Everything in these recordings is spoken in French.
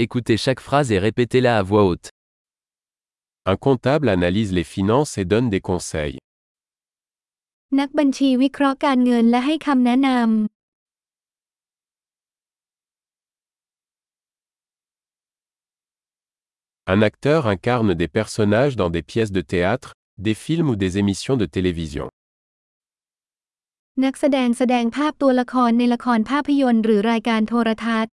Écoutez chaque phrase et répétez-la à voix haute. Un comptable analyse les finances et donne des conseils. นักบัญชีวิเคราะห์การเงินและให้คำแนะนำ Un acteur incarne des personnages dans des pièces de théâtre, des films ou des émissions de télévision. นักแสดงแสดงภาพตัวละครในละครภาพยนตร์หรือรายการโทรทัศน์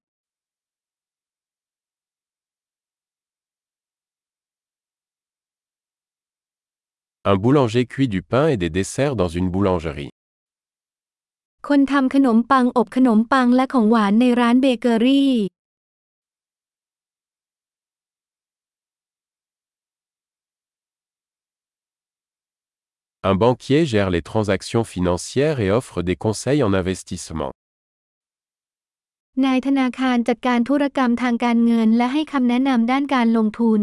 Un boulanger cuit du pain et des desserts dans une boulangerie. คนทำขนมปังอบขนมปังและของหวานในร้านเบเกอรี่ Un banquier gère les transactions financières et offre des conseils en investissement. นายธนาคารจัดการธุรกรรมทางการเงินและให้คำแนะนำด้านการลงทุน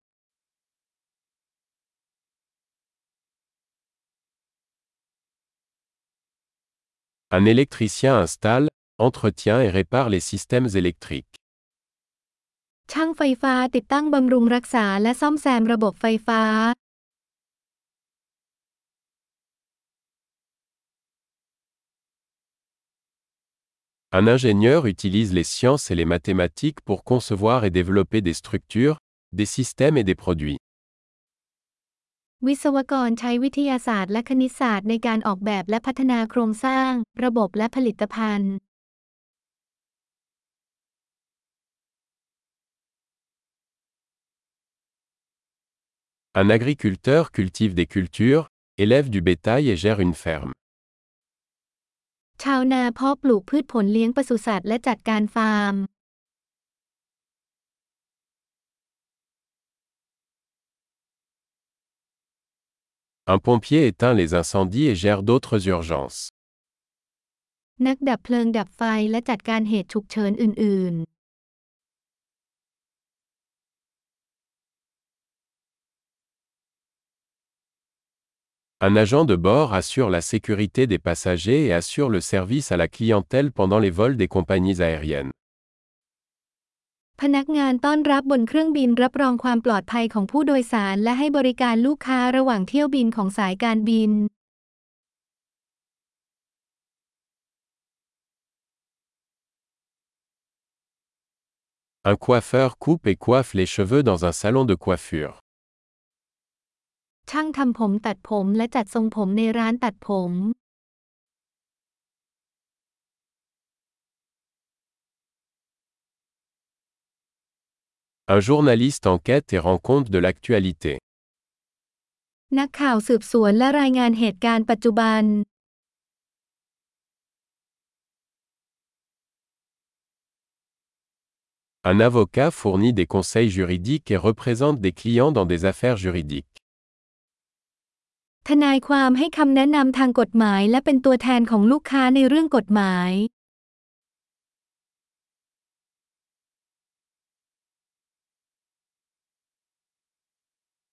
Un électricien installe, entretient et répare les systèmes électriques. ช่างไฟฟ้าติดตั้งบำรุงรักษาและซ่อมแซมระบบไฟฟ้า Un ingénieur utilise les sciences et les mathématiques pour concevoir et développer des structures, des systèmes et des produits. วิศวกรใช้วิทยาศาสตร์และคณิตศาสตร์ในการออกแบบและพัฒนาโครงสร้าง ระบบและผลิตภัณฑ์ Un agriculteur cultive des cultures, élève du bétail et gère une ferme. ชาวนาเพาะปลูกพืชผลเลี้ยงปศุสัตว์และจัดการฟาร์ม Un pompier éteint les incendies et gère d'autres urgences. นักดับเพลิงดับไฟและจัดการเหตุฉุกเฉินอื่น Un agent de bord assure la sécurité des passagers et assure le service à la clientèle pendant les vols des compagnies aériennes. ๆพนักงานต้อนรับบนเครื่องบินรับรองความปลอดภัยของผู้โดยสารและให้บริการลูกค้าระหว่างเที่ยวบินของสายการบิน Un coiffeur coupe et coiffe les cheveux dans un salon de coiffure. ช่างทำผมตัดผมและจัดทรงผมในร้านตัดผม Un journaliste enquête et rend compte de l'actualité. นักข่าวสืบสวนและรายงานเหตุการณ์ปัจจุบัน Un avocat fournit des conseils juridiques et représente des clients dans des affaires juridiques. ทนายความให้คำแนะนำทางกฎหมายและเป็นตัวแทนของลูกค้าในเรื่องกฎหมาย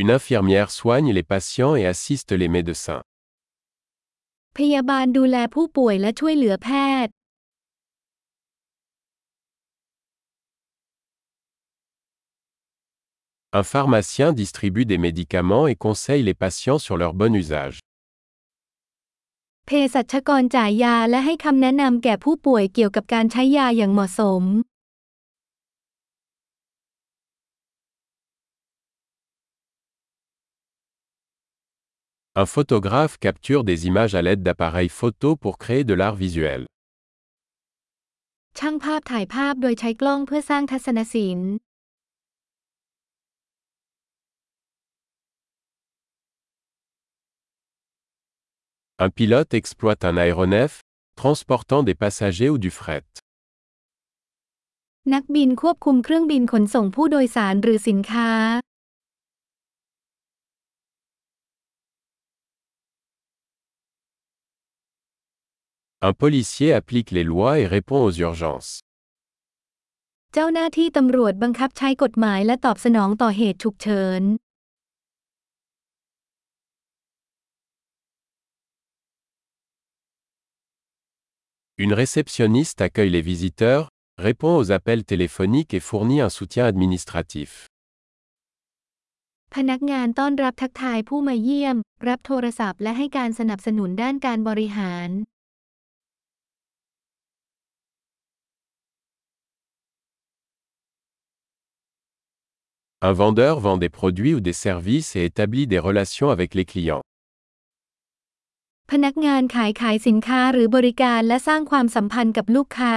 Une infirmière soigne les patients et assiste les médecins. พยาบาลดูแลผู้ป่วยและช่วยเหลือแพทย์ Un pharmacien distribue des médicaments et conseille les patients sur leur bon usage. เภสัชกรจ่ายยาและให้คำแนะนำแก่ผู้ป่วยเกี่ยวกับการใช้ยาอย่างเหมาะสม Un photographe capture des images à l'aide d'appareils photo pour créer de l'art visuel. ช่างภาพถ่ายภาพโดยใช้กล้องเพื่อสร้างทัศนศิลป์ Un pilote exploite un aéronef, transportant des passagers ou du fret. นักบินควบคุมเครื่องบินขนส่งผู้โดยสารหรือสินค้า Un policier applique les lois et répond aux urgences. เจ้าหน้าที่ตำรวจบังคับใช้กฎหมายและตอบสนองต่อเหตุฉุกเฉิน Une réceptionniste accueille les visiteurs, répond aux appels téléphoniques et fournit un soutien administratif. พนักงานต้อนรับทักทายผู้มาเยี่ยม รับโทรศัพท์และให้การสนับสนุนด้านการบริหาร Un vendeur vend des produits ou des services et établit des relations avec les clients. พนักงานขายขายสินค้าหรือบริการและสร้างความสัมพันธ์กับลูกค้า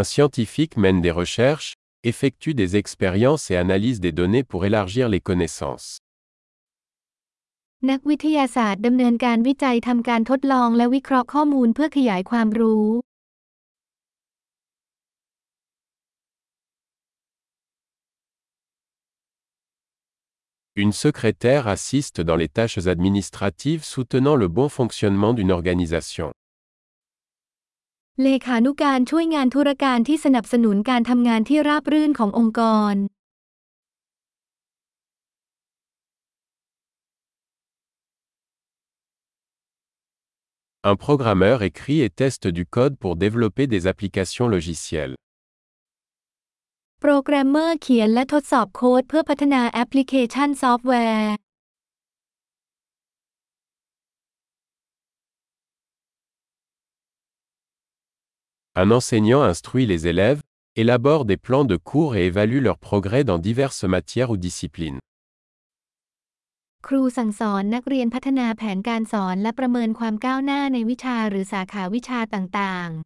Un scientifique mène des recherches, effectue des expériences et analyse des données pour élargir les connaissances. นักวิทยาศาสตร์ดำเนินการวิจัยทำการทดลองและวิเคราะห์ข้อมูลเพื่อขยายความรู้ Une secrétaire assiste dans les tâches administratives soutenant le bon fonctionnement d'une organisation. เลขานุการช่วยงานธุรการที่สนับสนุนการทำงานที่ราบรื่นขององค์กร Un programmeur écrit et teste du code pour développer des applications logicielles. โปรแกรมเมอร์เขียนและทดสอบโค้ดเพื่อพัฒนาแอปพลิเคชันซอฟต์แวร์ Un enseignant instruit les élèves, élabore des plans de cours et évalue leur progrès dans diverses matières ou disciplines. ครูสั่งสอนนักเรียนพัฒนาแผนการสอนและประเมินความก้าวหน้าในวิชาหรือสาขาวิชาต่าง ๆ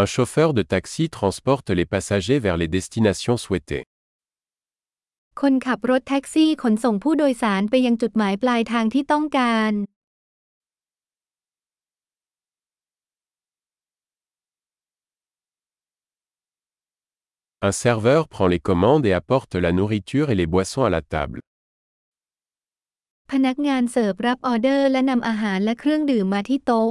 Un chauffeur de taxi transporte les passagers vers les destinations souhaitées. คนขับรถแท็กซี่ขนส่งผู้โดยสารไปยังจุดหมายปลายทางที่ต้องการ Un serveur prend les commandes et apporte la nourriture et les boissons à la table. พนักงานเสิร์ฟรับออเดอร์และนำอาหารและเครื่องดื่มมาที่โต๊ะ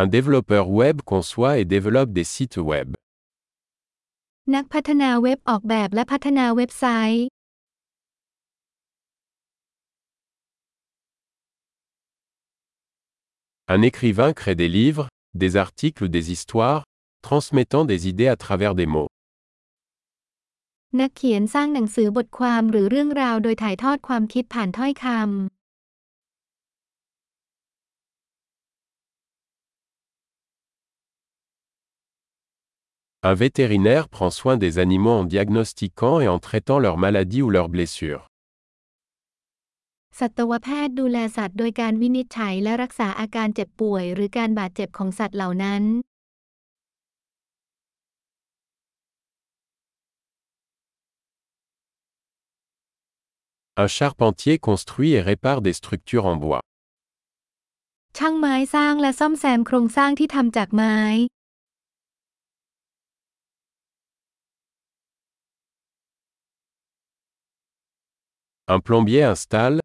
Un développeur web conçoit et développe des sites web. นักพัฒนาเว็บออกแบบและพัฒนาเว็บไซต์ Un écrivain crée des livres, des articles ou des histoires, transmettant des idées à travers des mots. นักเขียนสร้างหนังสือบทความหรือเรื่องราวโดยถ่ายทอดความคิดผ่านถ้อยคำ Un vétérinaire prend soin des animaux en diagnostiquant et en traitant leurs maladies ou leurs blessures. สัตวแพทย์ดูแลสัตว์โดยการวินิจฉัยและรักษาอาการเจ็บป่วย หรือการบาดเจ็บของสัตว์เหล่านั้น Un charpentier construit et répare des structures en bois. ช่างไม้สร้างและซ่อมแซมโครงสร้างที่ทำจากไม้ Un plombier installe,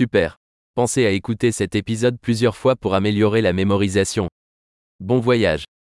Super. Pensez à écouter cet épisode plusieurs fois pour améliorer la mémorisation. Bon voyage.